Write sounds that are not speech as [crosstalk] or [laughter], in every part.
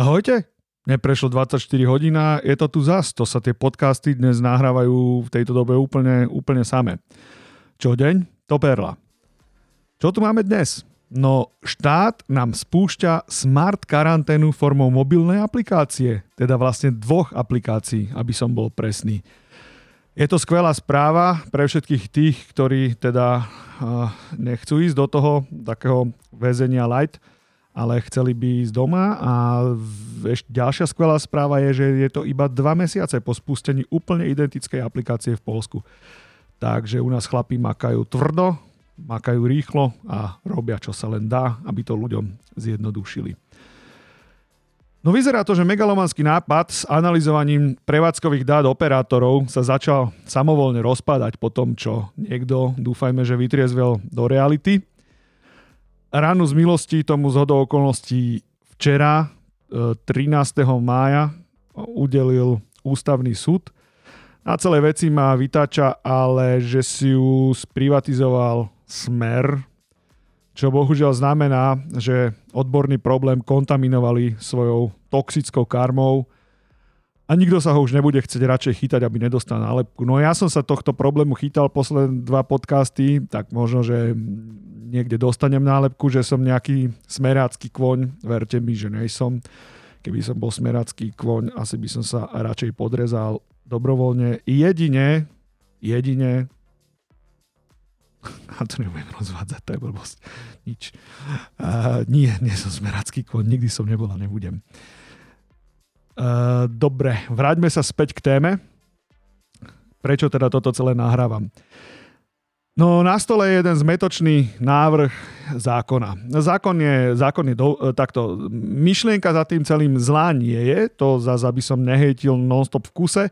Ahojte, neprešlo 24 hodín a je to tu zas. To sa tie podcasty dnes nahrávajú v tejto dobe úplne, úplne samé. Čo deň? To perla. Čo tu máme dnes? No štát nám spúšťa smart karanténu formou mobilnej aplikácie, teda vlastne dvoch aplikácií, aby som bol presný. Je to skvelá správa pre všetkých tých, ktorí teda uh, nechcú ísť do toho takého väzenia light, ale chceli by ísť doma a ešte ďalšia skvelá správa je, že je to iba dva mesiace po spustení úplne identickej aplikácie v Polsku. Takže u nás chlapí makajú tvrdo, makajú rýchlo a robia čo sa len dá, aby to ľuďom zjednodušili. No vyzerá to, že megalomanský nápad s analyzovaním prevádzkových dát operátorov sa začal samovolne rozpadať po tom, čo niekto, dúfajme, že vytriezvel do reality ránu z milosti tomu zhodou okolností včera, 13. E, mája, udelil ústavný súd. Na celé veci má vytáča, ale že si ju sprivatizoval smer, čo bohužiaľ znamená, že odborný problém kontaminovali svojou toxickou karmou a nikto sa ho už nebude chcieť radšej chytať, aby nedostal nálepku. No ja som sa tohto problému chytal posledné dva podcasty, tak možno, že niekde dostanem nálepku, že som nejaký smerácky kvoň. Verte mi, že nejsom. Keby som bol smerácky kvoň, asi by som sa radšej podrezal dobrovoľne. Jedine, jedine, [laughs] a to nebudem rozvádzať, to je blbosť. Nič. Uh, nie, nie som smerácky kvoň, nikdy som nebol a nebudem. Uh, dobre, vráťme sa späť k téme. Prečo teda toto celé nahrávam? No na stole je jeden zmetočný návrh zákona. Zákon je, zákon je do, e, takto, myšlienka za tým celým zlá nie je, to zase aby som nehejtil nonstop v kuse.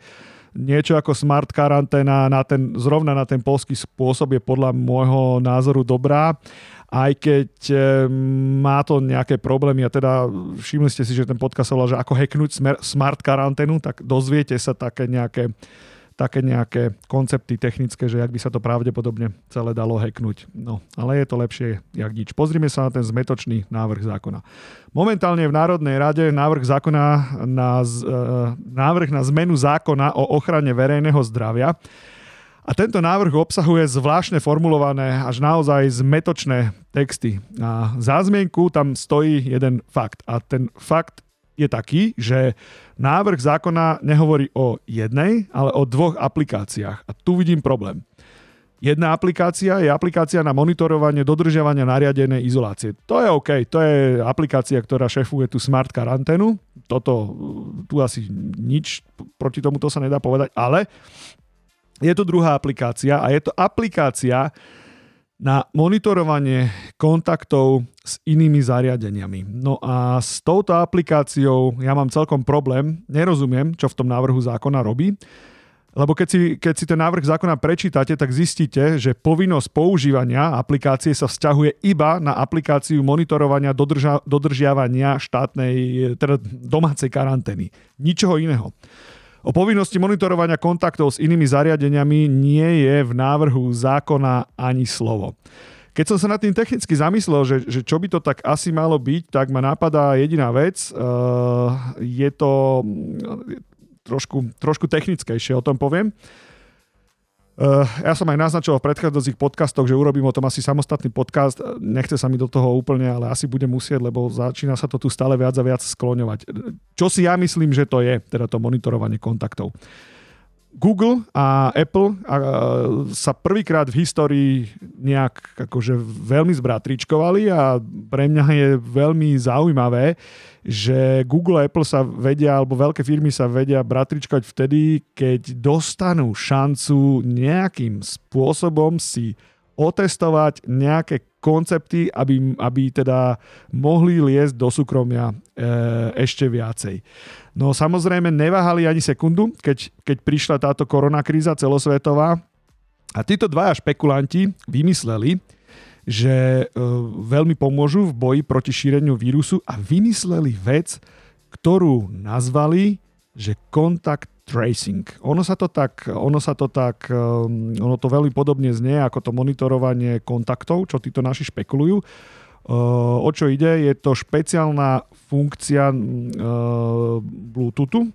Niečo ako smart karanténa na ten, zrovna na ten polský spôsob je podľa môjho názoru dobrá aj keď e, má to nejaké problémy a teda všimli ste si, že ten podcast sa volá, že ako hacknúť smart karanténu, tak dozviete sa také nejaké také nejaké koncepty technické, že jak by sa to pravdepodobne celé dalo hacknúť. No, ale je to lepšie, jak nič. Pozrime sa na ten zmetočný návrh zákona. Momentálne v Národnej rade návrh zákona na, e, návrh na zmenu zákona o ochrane verejného zdravia. A tento návrh obsahuje zvláštne formulované až naozaj zmetočné texty. A za zmienku tam stojí jeden fakt. A ten fakt je taký, že návrh zákona nehovorí o jednej, ale o dvoch aplikáciách. A tu vidím problém. Jedna aplikácia je aplikácia na monitorovanie dodržiavania nariadenej izolácie. To je OK, to je aplikácia, ktorá šefuje tú smart karanténu. Toto, tu asi nič proti tomu to sa nedá povedať, ale je to druhá aplikácia a je to aplikácia, na monitorovanie kontaktov s inými zariadeniami. No a s touto aplikáciou ja mám celkom problém, nerozumiem, čo v tom návrhu zákona robí, lebo keď si, keď si ten návrh zákona prečítate, tak zistíte, že povinnosť používania aplikácie sa vzťahuje iba na aplikáciu monitorovania dodrža, dodržiavania štátnej, teda domácej karantény. Ničoho iného. O povinnosti monitorovania kontaktov s inými zariadeniami nie je v návrhu zákona ani slovo. Keď som sa nad tým technicky zamyslel, že, že čo by to tak asi malo byť, tak ma napadá jediná vec. Uh, je to mm, trošku, trošku technickejšie, o tom poviem. Uh, ja som aj naznačoval v predchádzajúcich podcastoch, že urobím o tom asi samostatný podcast. Nechce sa mi do toho úplne, ale asi budem musieť, lebo začína sa to tu stále viac a viac skloňovať. Čo si ja myslím, že to je, teda to monitorovanie kontaktov. Google a Apple sa prvýkrát v histórii nejak akože veľmi zbratričkovali a pre mňa je veľmi zaujímavé, že Google a Apple sa vedia, alebo veľké firmy sa vedia bratričkovať vtedy, keď dostanú šancu nejakým spôsobom si otestovať nejaké koncepty, aby, aby teda mohli liesť do súkromia e, ešte viacej. No samozrejme neváhali ani sekundu, keď, keď prišla táto koronakríza celosvetová a títo dvaja špekulanti vymysleli, že e, veľmi pomôžu v boji proti šíreniu vírusu a vymysleli vec, ktorú nazvali, že kontakt tracing. Ono sa to tak, ono sa to tak, um, ono to veľmi podobne znie ako to monitorovanie kontaktov, čo títo naši špekulujú. O čo ide? Je to špeciálna funkcia Bluetoothu,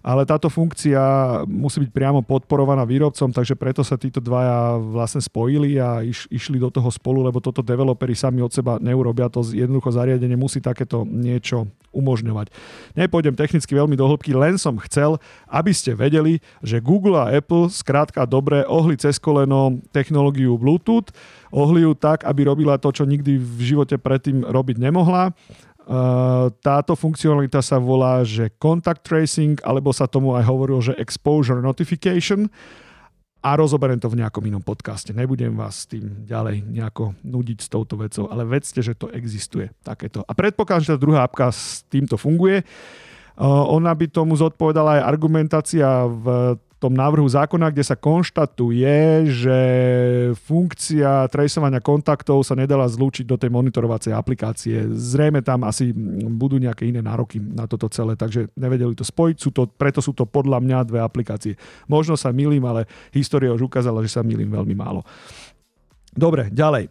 ale táto funkcia musí byť priamo podporovaná výrobcom, takže preto sa títo dvaja vlastne spojili a iš, išli do toho spolu, lebo toto developeri sami od seba neurobia, to jednoducho zariadenie musí takéto niečo umožňovať. Nepôjdem technicky veľmi do hĺbky, len som chcel, aby ste vedeli, že Google a Apple skrátka dobre ohli cez koleno technológiu Bluetooth, ohli ju tak, aby robila to, čo nikdy v živote predtým robiť nemohla táto funkcionalita sa volá, že contact tracing, alebo sa tomu aj hovorilo, že exposure notification a rozoberiem to v nejakom inom podcaste. Nebudem vás s tým ďalej nejako nudiť s touto vecou, ale vedzte, že to existuje takéto. A predpokladám, že tá druhá apka s týmto funguje. Uh, ona by tomu zodpovedala aj argumentácia v tom návrhu zákona, kde sa konštatuje, že funkcia tracovania kontaktov sa nedala zlúčiť do tej monitorovacej aplikácie. Zrejme tam asi budú nejaké iné nároky na toto celé, takže nevedeli to spojiť, sú to, preto sú to podľa mňa dve aplikácie. Možno sa milím, ale história už ukázala, že sa milím veľmi málo. Dobre, ďalej.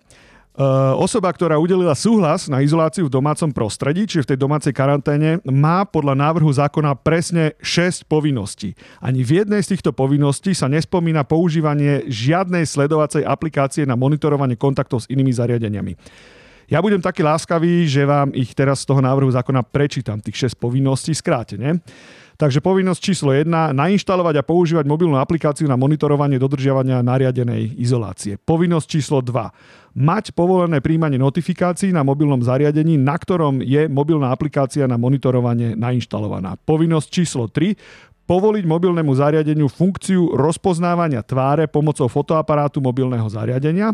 Osoba, ktorá udelila súhlas na izoláciu v domácom prostredí, čiže v tej domácej karanténe, má podľa návrhu zákona presne 6 povinností. Ani v jednej z týchto povinností sa nespomína používanie žiadnej sledovacej aplikácie na monitorovanie kontaktov s inými zariadeniami. Ja budem taký láskavý, že vám ich teraz z toho návrhu zákona prečítam, tých 6 povinností skrátene. Takže povinnosť číslo 1, nainštalovať a používať mobilnú aplikáciu na monitorovanie dodržiavania nariadenej izolácie. Povinnosť číslo 2, mať povolené príjmanie notifikácií na mobilnom zariadení, na ktorom je mobilná aplikácia na monitorovanie nainštalovaná. Povinnosť číslo 3, povoliť mobilnému zariadeniu funkciu rozpoznávania tváre pomocou fotoaparátu mobilného zariadenia.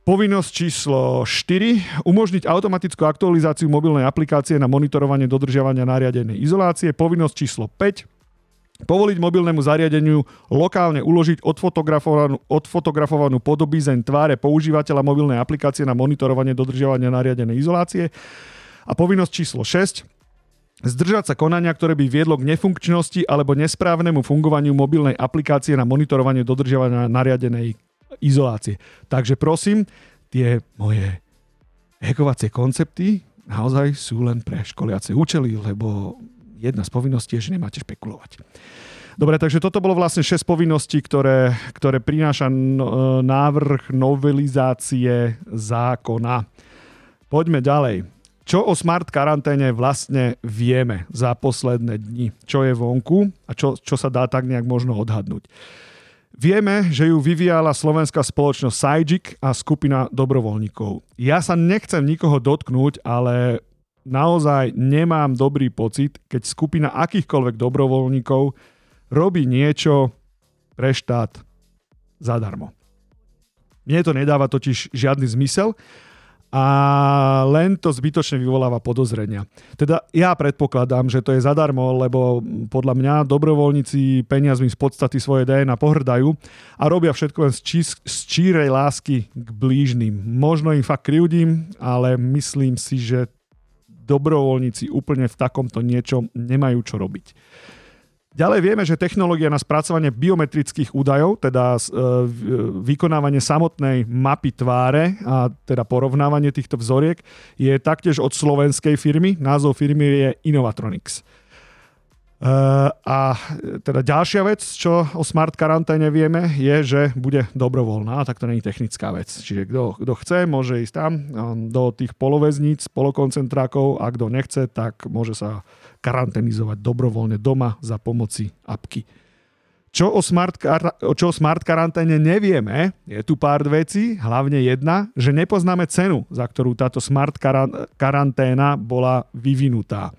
Povinnosť číslo 4. Umožniť automatickú aktualizáciu mobilnej aplikácie na monitorovanie dodržiavania nariadenej izolácie. Povinnosť číslo 5. Povoliť mobilnému zariadeniu lokálne uložiť odfotografovanú, odfotografovanú podobizeň tváre používateľa mobilnej aplikácie na monitorovanie dodržiavania nariadenej izolácie. A povinnosť číslo 6 zdržať sa konania, ktoré by viedlo k nefunkčnosti alebo nesprávnemu fungovaniu mobilnej aplikácie na monitorovanie dodržiavania nariadenej izolácie. Takže prosím, tie moje hekovacie koncepty naozaj sú len pre školiace účely, lebo jedna z povinností je, že nemáte špekulovať. Dobre, takže toto bolo vlastne 6 povinností, ktoré, ktoré prináša no, návrh novelizácie zákona. Poďme ďalej. Čo o smart karanténe vlastne vieme za posledné dni? Čo je vonku a čo, čo sa dá tak nejak možno odhadnúť? Vieme, že ju vyvíjala slovenská spoločnosť Sajik a skupina dobrovoľníkov. Ja sa nechcem nikoho dotknúť, ale naozaj nemám dobrý pocit, keď skupina akýchkoľvek dobrovoľníkov robí niečo pre štát zadarmo. Mne to nedáva totiž žiadny zmysel a len to zbytočne vyvoláva podozrenia. Teda ja predpokladám, že to je zadarmo, lebo podľa mňa dobrovoľníci peniazmi z podstaty svoje DNA pohrdajú a robia všetko len z, čí, z čírej lásky k blížnym. Možno im fakt kryudím, ale myslím si, že dobrovoľníci úplne v takomto niečom nemajú čo robiť. Ďalej vieme, že technológia na spracovanie biometrických údajov, teda e, vykonávanie samotnej mapy tváre a teda porovnávanie týchto vzoriek je taktiež od slovenskej firmy. Názov firmy je Innovatronics. Uh, a teda ďalšia vec, čo o smart karanténe vieme, je, že bude dobrovoľná, tak to není technická vec. Čiže kto, chce, môže ísť tam do tých polovezníc, polokoncentrákov a kto nechce, tak môže sa karanténizovať dobrovoľne doma za pomoci apky. Čo o, smart, čo o smart karanténe nevieme, je tu pár vecí, hlavne jedna, že nepoznáme cenu, za ktorú táto smart karanténa bola vyvinutá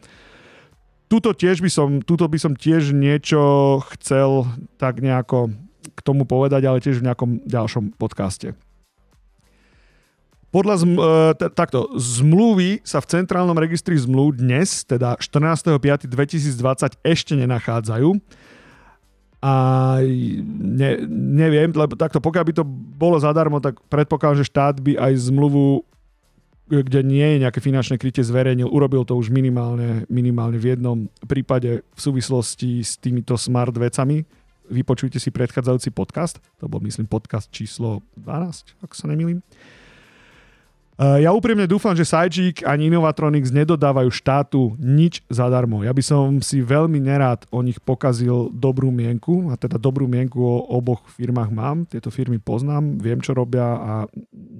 tuto, tiež by som, tuto by som tiež niečo chcel tak nejako k tomu povedať, ale tiež v nejakom ďalšom podcaste. Podľa zm- e, t- takto, zmluvy sa v Centrálnom registri zmluv dnes, teda 14.5.2020, ešte nenachádzajú. A ne, neviem, lebo takto, pokiaľ by to bolo zadarmo, tak predpokladám, že štát by aj zmluvu kde nie je nejaké finančné krytie zverejnil, urobil to už minimálne, minimálne v jednom prípade v súvislosti s týmito smart vecami. Vypočujte si predchádzajúci podcast, to bol myslím podcast číslo 12, ak sa nemýlim. Ja úprimne dúfam, že Sajik ani Innovatronics nedodávajú štátu nič zadarmo. Ja by som si veľmi nerád o nich pokazil dobrú mienku, a teda dobrú mienku o oboch firmách mám. Tieto firmy poznám, viem, čo robia a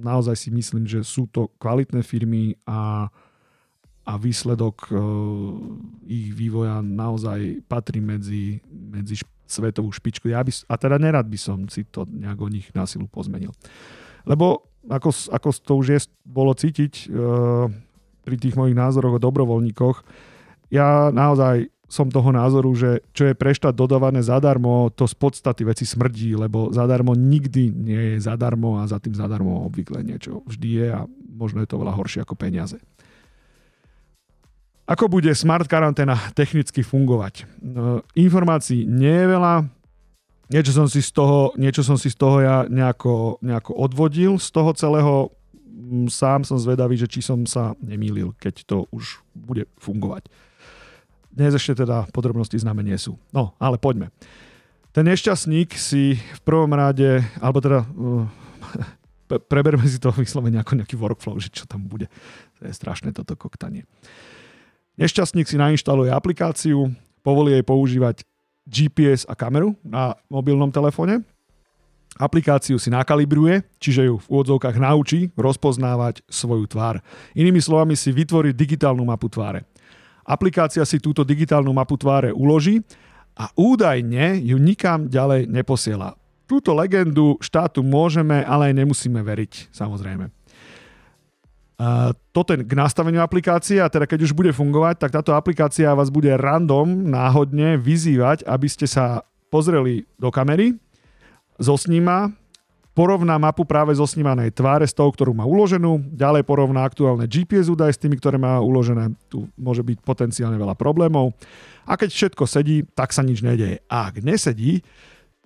naozaj si myslím, že sú to kvalitné firmy a, a výsledok uh, ich vývoja naozaj patrí medzi, medzi svetovú špičku. Ja by, a teda nerad by som si to nejak o nich na silu pozmenil. Lebo ako, ako to už je, bolo cítiť uh, pri tých mojich názoroch o dobrovoľníkoch, ja naozaj som toho názoru, že čo je pre štát dodávané zadarmo, to z podstaty veci smrdí, lebo zadarmo nikdy nie je zadarmo a za tým zadarmo obvykle niečo vždy je a možno je to veľa horšie ako peniaze. Ako bude smart karanténa technicky fungovať? No, informácií nie je veľa, niečo som si z toho, niečo som si z toho ja nejako, nejako odvodil z toho celého. Mm, sám som zvedavý, že či som sa nemýlil, keď to už bude fungovať. Dnes ešte teda podrobnosti známe nie sú. No, ale poďme. Ten nešťastník si v prvom rade, alebo teda [laughs] uh, preberme si to vyslovene ako nejaký workflow, že čo tam bude. To je strašné toto koktanie. Nešťastník si nainštaluje aplikáciu, povolí jej používať GPS a kameru na mobilnom telefóne. Aplikáciu si nakalibruje, čiže ju v úvodzovkách naučí rozpoznávať svoju tvár. Inými slovami si vytvorí digitálnu mapu tváre. Aplikácia si túto digitálnu mapu tváre uloží a údajne ju nikam ďalej neposiela. Túto legendu štátu môžeme, ale aj nemusíme veriť, samozrejme. Toto k nastaveniu aplikácie a teda keď už bude fungovať, tak táto aplikácia vás bude random, náhodne vyzývať, aby ste sa pozreli do kamery, zosníma, porovná mapu práve zosnímanej tváre s tou, ktorú má uloženú, ďalej porovná aktuálne GPS údaje s tými, ktoré má uložené. Tu môže byť potenciálne veľa problémov. A keď všetko sedí, tak sa nič nedeje. A ak nesedí,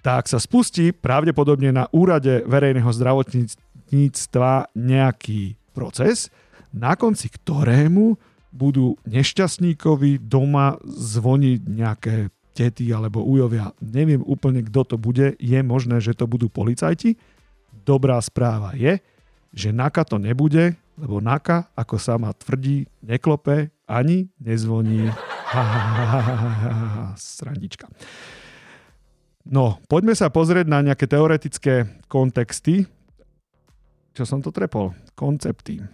tak sa spustí pravdepodobne na úrade verejného zdravotníctva nejaký proces, na konci ktorému budú nešťastníkovi doma zvoniť nejaké tety alebo ujovia. Neviem úplne, kto to bude. Je možné, že to budú policajti. Dobrá správa je, že NAKA to nebude, lebo NAKA, ako sama tvrdí, neklope ani nezvoní. [laughs] Srandička. No, poďme sa pozrieť na nejaké teoretické kontexty. Čo som to trepol? Koncepty.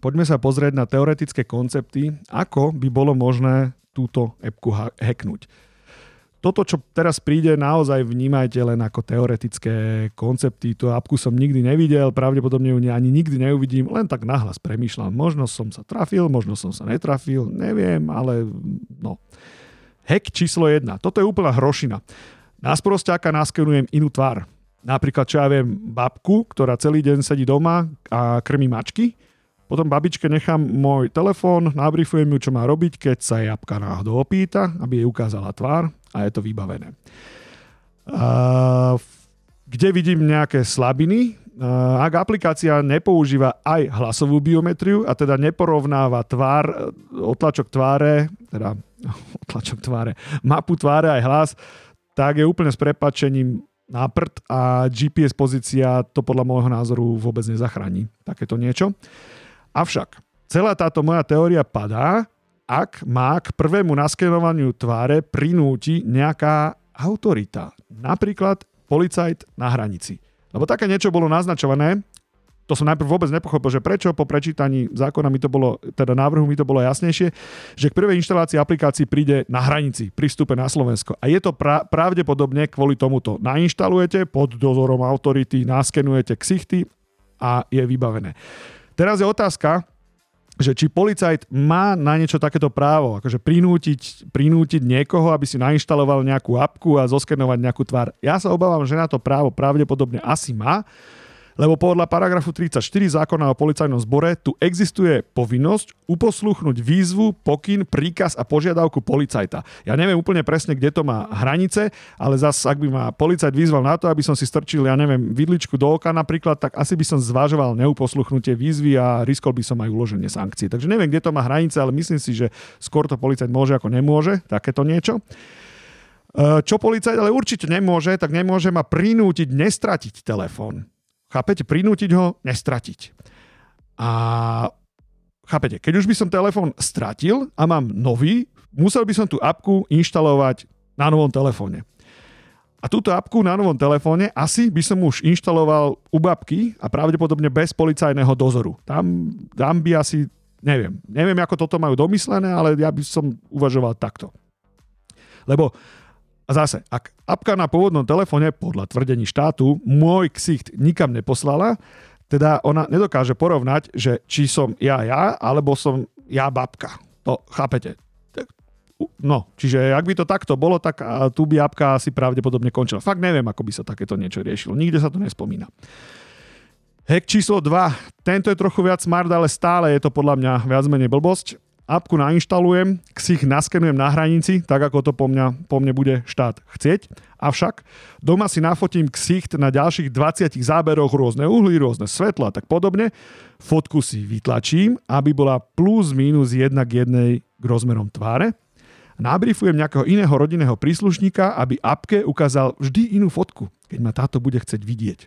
Poďme sa pozrieť na teoretické koncepty, ako by bolo možné túto appku hacknúť toto, čo teraz príde, naozaj vnímajte len ako teoretické koncepty. Tú apku som nikdy nevidel, pravdepodobne ju ani nikdy neuvidím, len tak nahlas premýšľam. Možno som sa trafil, možno som sa netrafil, neviem, ale no. Hack číslo 1. Toto je úplná hrošina. Na sprosťáka naskenujem inú tvár. Napríklad, čo ja viem, babku, ktorá celý deň sedí doma a krmí mačky potom babičke nechám môj telefón, nabrifujem ju, čo má robiť, keď sa jabka náhodou opýta, aby jej ukázala tvár a je to vybavené. Kde vidím nejaké slabiny, ak aplikácia nepoužíva aj hlasovú biometriu a teda neporovnáva tvár, otlačok tváre, teda [laughs] otlačok tváre, mapu tváre aj hlas, tak je úplne s prepačením na prd a GPS pozícia to podľa môjho názoru vôbec nezachráni. Takéto niečo. Avšak celá táto moja teória padá, ak má k prvému naskenovaniu tváre prinúti nejaká autorita. Napríklad policajt na hranici. Lebo také niečo bolo naznačované, to som najprv vôbec nepochopil, že prečo po prečítaní zákona mi to bolo, teda návrhu mi to bolo jasnejšie, že k prvej inštalácii aplikácií príde na hranici, prístupe na Slovensko. A je to pra- pravdepodobne kvôli tomuto. Nainštalujete pod dozorom autority, naskenujete ksichty a je vybavené. Teraz je otázka, že či policajt má na niečo takéto právo, akože prinútiť, prinútiť niekoho, aby si nainštaloval nejakú apku a zoskenovať nejakú tvár. Ja sa obávam, že na to právo pravdepodobne asi má, lebo podľa paragrafu 34 zákona o policajnom zbore tu existuje povinnosť uposluchnúť výzvu, pokyn, príkaz a požiadavku policajta. Ja neviem úplne presne, kde to má hranice, ale zas, ak by ma policajt vyzval na to, aby som si strčil, ja neviem, vidličku do oka napríklad, tak asi by som zvažoval neuposluchnutie výzvy a riskol by som aj uloženie sankcií. Takže neviem, kde to má hranice, ale myslím si, že skôr to policajt môže ako nemôže, takéto niečo. E, čo policajt ale určite nemôže, tak nemôže ma prinútiť nestratiť telefón. Chápete? Prinútiť ho, nestratiť. A chápete, keď už by som telefón stratil a mám nový, musel by som tú apku inštalovať na novom telefóne. A túto apku na novom telefóne asi by som už inštaloval u babky a pravdepodobne bez policajného dozoru. Tam, tam by asi, neviem, neviem ako toto majú domyslené, ale ja by som uvažoval takto. Lebo a zase, ak apka na pôvodnom telefóne podľa tvrdení štátu môj ksicht nikam neposlala, teda ona nedokáže porovnať, že či som ja ja, alebo som ja babka. To chápete? No, čiže ak by to takto bolo, tak tu by apka asi pravdepodobne končila. Fakt neviem, ako by sa takéto niečo riešilo. Nikde sa to nespomína. Hack číslo 2. Tento je trochu viac smart, ale stále je to podľa mňa viac menej blbosť. Apku nainštalujem, ksich naskenujem na hranici, tak ako to po, mňa, po mne bude štát chcieť. Avšak doma si nafotím ksicht na ďalších 20 záberoch rôzne uhly, rôzne svetla a tak podobne. Fotku si vytlačím, aby bola plus minus jedna k jednej k rozmerom tváre nabrifujem nejakého iného rodinného príslušníka, aby apke ukázal vždy inú fotku, keď ma táto bude chcieť vidieť.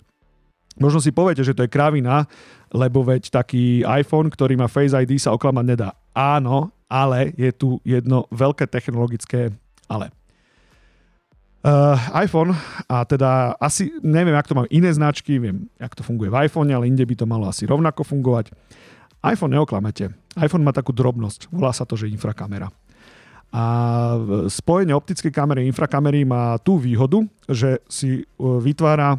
Možno si poviete, že to je kravina, lebo veď taký iPhone, ktorý má Face ID, sa oklamať nedá. Áno, ale je tu jedno veľké technologické ale. Uh, iPhone, a teda asi neviem, ak to má iné značky, viem, jak to funguje v iPhone, ale inde by to malo asi rovnako fungovať. iPhone neoklamete. iPhone má takú drobnosť, volá sa to, že infrakamera. A spojenie optickej kamery a infrakamery má tú výhodu, že si e, vytvára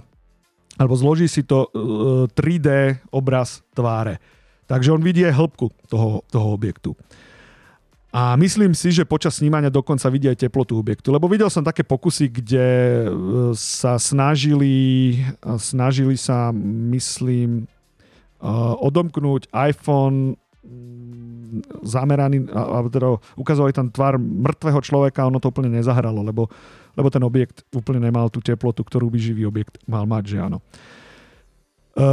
alebo zloží si to 3D e, obraz tváre. Takže on vidie hĺbku toho, toho objektu. A myslím si, že počas snímania dokonca vidí aj teplotu objektu. Lebo videl som také pokusy, kde e, sa snažili, snažili sa, myslím, odomknúť iPhone zameraný, alebo teda ukazovali tam tvár mŕtvého človeka, ono to úplne nezahralo, lebo, lebo ten objekt úplne nemal tú teplotu, ktorú by živý objekt mal mať, že áno. E,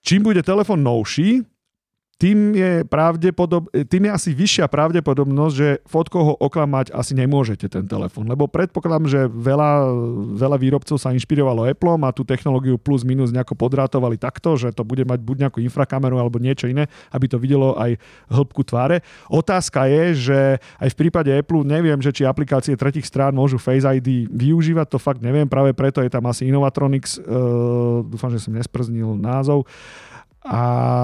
čím bude telefon novší, tým je, pravdepodob, tým je asi vyššia pravdepodobnosť, že fotkou ho oklamať asi nemôžete ten telefon. Lebo predpokladám, že veľa, veľa výrobcov sa inšpirovalo Appleom a tú technológiu plus minus nejako podrátovali takto, že to bude mať buď nejakú infrakameru alebo niečo iné, aby to videlo aj hĺbku tváre. Otázka je, že aj v prípade Apple neviem, že či aplikácie tretich strán môžu Face ID využívať, to fakt neviem, práve preto je tam asi Innovatronics, uh, dúfam, že som nesprznil názov. Uh, a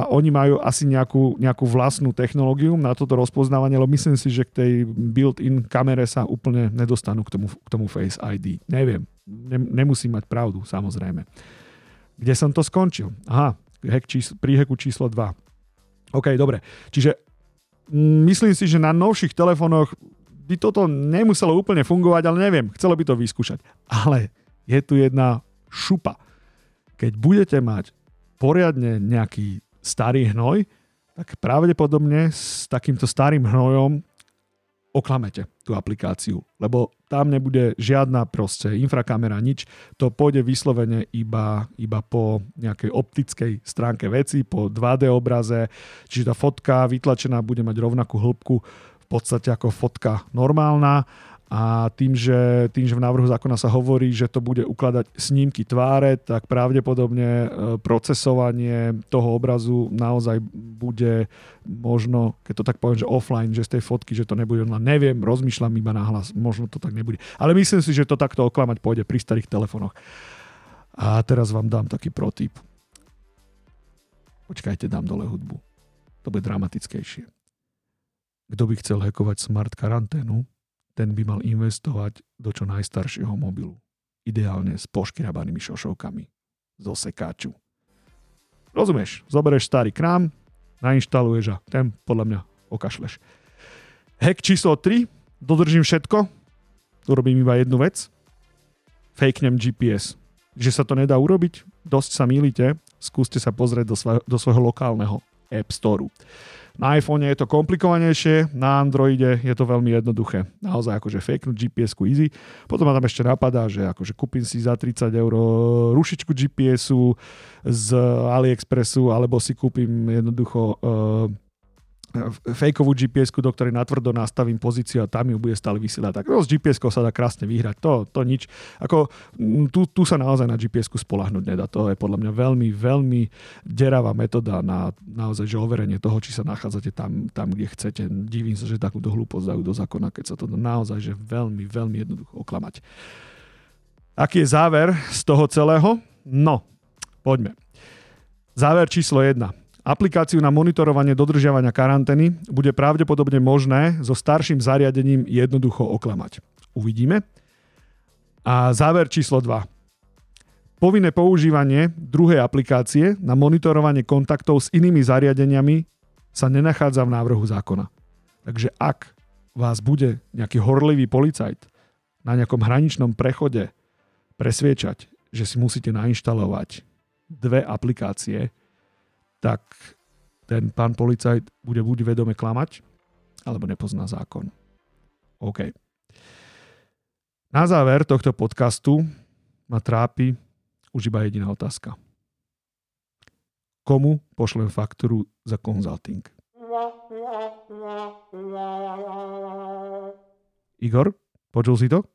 oni majú asi nejakú, nejakú vlastnú technológiu na toto rozpoznávanie, lebo myslím si, že k tej built-in kamere sa úplne nedostanú k tomu, k tomu Face ID. Neviem, ne, nemusím mať pravdu, samozrejme. Kde som to skončil? Aha, hack číslo, pri hacku číslo 2. OK, dobre. Čiže mm, myslím si, že na novších telefónoch by toto nemuselo úplne fungovať, ale neviem, chcelo by to vyskúšať. Ale je tu jedna šupa. Keď budete mať poriadne nejaký starý hnoj, tak pravdepodobne s takýmto starým hnojom oklamete tú aplikáciu, lebo tam nebude žiadna proste infrakamera, nič. To pôjde vyslovene iba, iba po nejakej optickej stránke veci, po 2D obraze, čiže tá fotka vytlačená bude mať rovnakú hĺbku v podstate ako fotka normálna a tým že, tým, že v návrhu zákona sa hovorí, že to bude ukladať snímky tváre, tak pravdepodobne e, procesovanie toho obrazu naozaj bude možno, keď to tak poviem, že offline, že z tej fotky, že to nebude online. Neviem, rozmýšľam iba nahlas, možno to tak nebude. Ale myslím si, že to takto oklamať pôjde pri starých telefónoch. A teraz vám dám taký protip. Počkajte, dám dole hudbu. To bude dramatickejšie. Kto by chcel hekovať smart karanténu, ten by mal investovať do čo najstaršieho mobilu. Ideálne s poškirabanými šošovkami. Zo sekáču. Rozumieš? Zoberieš starý krám, nainštaluješ a ten podľa mňa okašleš. Hack číslo 3. Dodržím všetko. Urobím iba jednu vec. Fakenem GPS. Že sa to nedá urobiť? Dosť sa mýlite. Skúste sa pozrieť do, svojho, do svojho lokálneho App Store. Na iPhone je to komplikovanejšie, na Androide je to veľmi jednoduché. Naozaj akože fakenúť GPS-ku easy. Potom ma tam ešte napadá, že akože kúpim si za 30 eur rušičku GPS-u z AliExpressu, alebo si kúpim jednoducho uh, fejkovú gps do ktorej natvrdo nastavím pozíciu a tam ju bude stále vysielať. Tak no, s gps sa dá krásne vyhrať. To, to nič. Ako, tu, tu sa naozaj na gps spolahnuť nedá. To je podľa mňa veľmi, veľmi deravá metóda na naozaj že overenie toho, či sa nachádzate tam, tam kde chcete. Divím sa, že takúto hlúposť dajú do zákona, keď sa to naozaj že veľmi, veľmi jednoducho oklamať. Aký je záver z toho celého? No, poďme. Záver číslo 1 Aplikáciu na monitorovanie dodržiavania karantény bude pravdepodobne možné so starším zariadením jednoducho oklamať. Uvidíme. A záver číslo 2. Povinné používanie druhej aplikácie na monitorovanie kontaktov s inými zariadeniami sa nenachádza v návrhu zákona. Takže ak vás bude nejaký horlivý policajt na nejakom hraničnom prechode presviečať, že si musíte nainštalovať dve aplikácie, tak ten pán policajt bude buď vedome klamať, alebo nepozná zákon. OK. Na záver tohto podcastu ma trápi už iba jediná otázka. Komu pošlem faktúru za konzulting? Igor, počul si to?